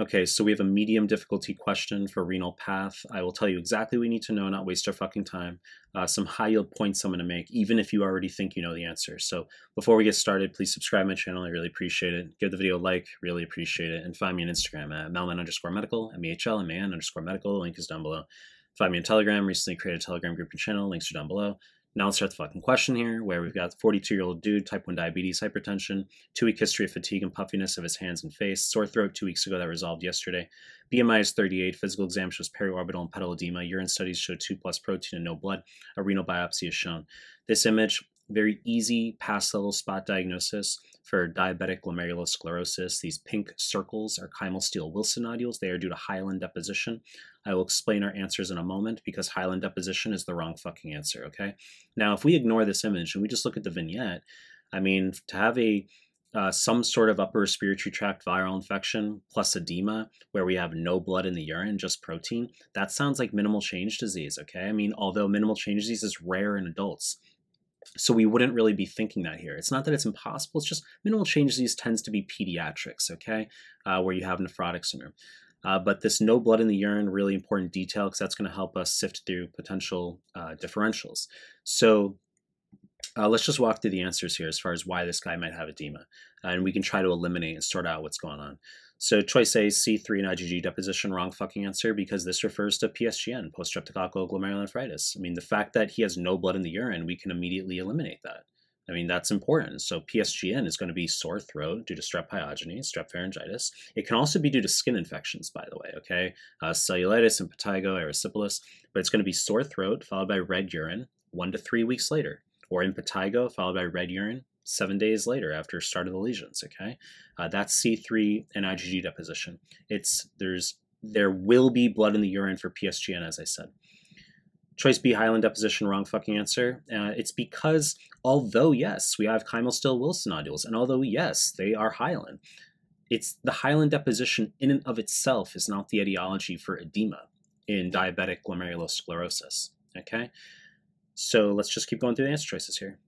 Okay, so we have a medium difficulty question for renal path. I will tell you exactly what we need to know, not waste our fucking time. Uh, some high yield points I'm going to make, even if you already think you know the answer. So before we get started, please subscribe my channel. I really appreciate it. Give the video a like, really appreciate it. And find me on Instagram at mehlman underscore medical, M-E-H-L, M-A-N underscore medical. Link is down below. Find me on Telegram. Recently created a Telegram group and channel. Links are down below. Now let's start the fucking question here, where we've got 42 year old dude, type 1 diabetes, hypertension, two week history of fatigue and puffiness of his hands and face, sore throat two weeks ago that resolved yesterday. BMI is 38, physical exam shows periorbital and pedal edema, urine studies show 2 plus protein and no blood, a renal biopsy is shown. This image, very easy pass level spot diagnosis for diabetic glomerulosclerosis. These pink circles are Kimmelstiel-Wilson nodules. They are due to hyaline deposition. I will explain our answers in a moment because hyaline deposition is the wrong fucking answer, okay? Now, if we ignore this image and we just look at the vignette, I mean, to have a uh, some sort of upper respiratory tract viral infection plus edema where we have no blood in the urine, just protein, that sounds like minimal change disease, okay? I mean, although minimal change disease is rare in adults, so we wouldn't really be thinking that here. It's not that it's impossible, it's just minimal change disease tends to be pediatrics, okay, uh, where you have nephrotic syndrome. Uh, but this no blood in the urine, really important detail because that's going to help us sift through potential uh, differentials. So uh, let's just walk through the answers here as far as why this guy might have edema. and we can try to eliminate and sort out what's going on. So choice A, C3 and IgG deposition, wrong fucking answer because this refers to PSGN, post-streptococcal glomerulonephritis. I mean, the fact that he has no blood in the urine, we can immediately eliminate that. I mean, that's important. So PSGN is going to be sore throat due to strep pyogenes, strep pharyngitis. It can also be due to skin infections, by the way, okay? Uh, cellulitis, impetigo, erysipelas, but it's going to be sore throat followed by red urine one to three weeks later, or impetigo followed by red urine seven days later after start of the lesions, okay? Uh, that's C3 and IgG deposition. It's, there's, there will be blood in the urine for PSGN, as I said. Choice B, hyaline deposition, wrong fucking answer. Uh, it's because although, yes, we have Kimmelstiel-Wilson nodules, and although, yes, they are hyaline, it's the hyaline deposition in and of itself is not the etiology for edema in diabetic glomerulosclerosis. Okay, so let's just keep going through the answer choices here.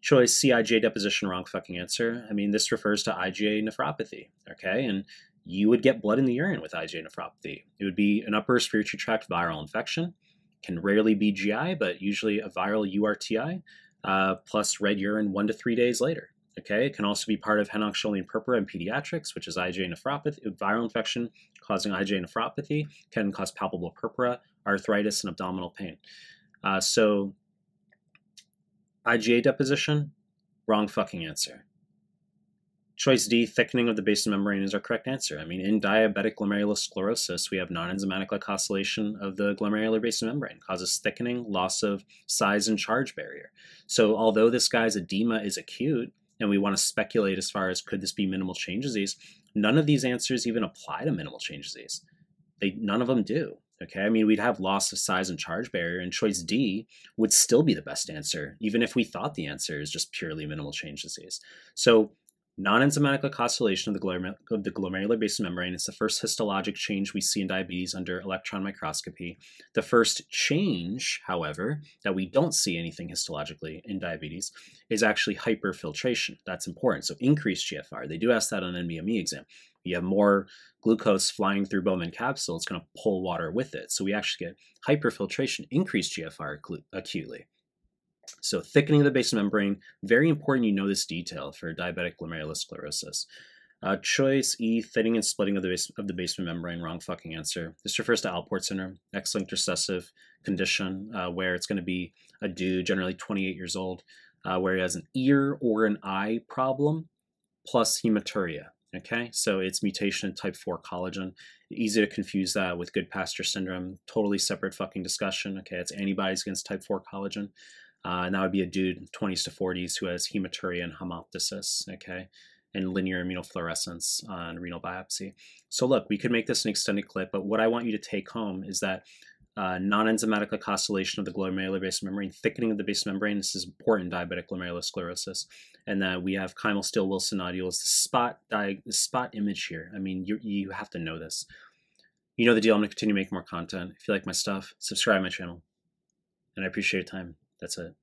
Choice C, IgA deposition, wrong fucking answer. I mean, this refers to IgA nephropathy. Okay, and you would get blood in the urine with IgA nephropathy. It would be an upper respiratory tract viral infection can rarely be GI, but usually a viral URTI, uh, plus red urine one to three days later. Okay, it can also be part of Henoch-Schönlein purpura in pediatrics, which is IgA nephropathy. Viral infection causing IgA nephropathy can cause palpable purpura, arthritis, and abdominal pain. Uh, so, IgA deposition, wrong fucking answer. Choice D, thickening of the basement membrane is our correct answer. I mean, in diabetic glomerulosclerosis, we have non-enzymatic glycosylation of the glomerular basement membrane, causes thickening, loss of size and charge barrier. So although this guy's edema is acute, and we want to speculate as far as could this be minimal change disease, none of these answers even apply to minimal change disease. They, none of them do. Okay, I mean, we'd have loss of size and charge barrier, and choice D would still be the best answer, even if we thought the answer is just purely minimal change disease. So Non-enzymatic glycosylation of the, of the glomerular basement membrane is the first histologic change we see in diabetes under electron microscopy. The first change, however, that we don't see anything histologically in diabetes is actually hyperfiltration. That's important. So increased GFR. They do ask that on NBME exam. You have more glucose flying through Bowman capsule, it's going to pull water with it. So we actually get hyperfiltration, increased GFR acutely. So thickening of the basement membrane, very important you know this detail for diabetic glomerulosclerosis. Uh, choice E, thinning and splitting of the, base, of the basement membrane, wrong fucking answer. This refers to Alport syndrome, X-linked recessive condition uh, where it's going to be a dude, generally 28 years old, uh, where he has an ear or an eye problem plus hematuria. Okay, so it's mutation in type 4 collagen. Easy to confuse that with good Goodpasture syndrome. Totally separate fucking discussion. Okay, it's antibodies against type 4 collagen. Uh, and that would be a dude 20s to 40s who has hematuria and hemoptysis, okay, and linear immunofluorescence on renal biopsy. So look, we could make this an extended clip, but what I want you to take home is that uh, non-enzymatic glycosylation of the glomerular basement membrane, thickening of the basement membrane, this is important in diabetic glomerulosclerosis, and that we have Kimmelstiel-Wilson nodules, the spot, the spot image here. I mean, you, you have to know this. You know the deal. I'm going to continue making more content. If you like my stuff, subscribe my channel. And I appreciate your time. That's it.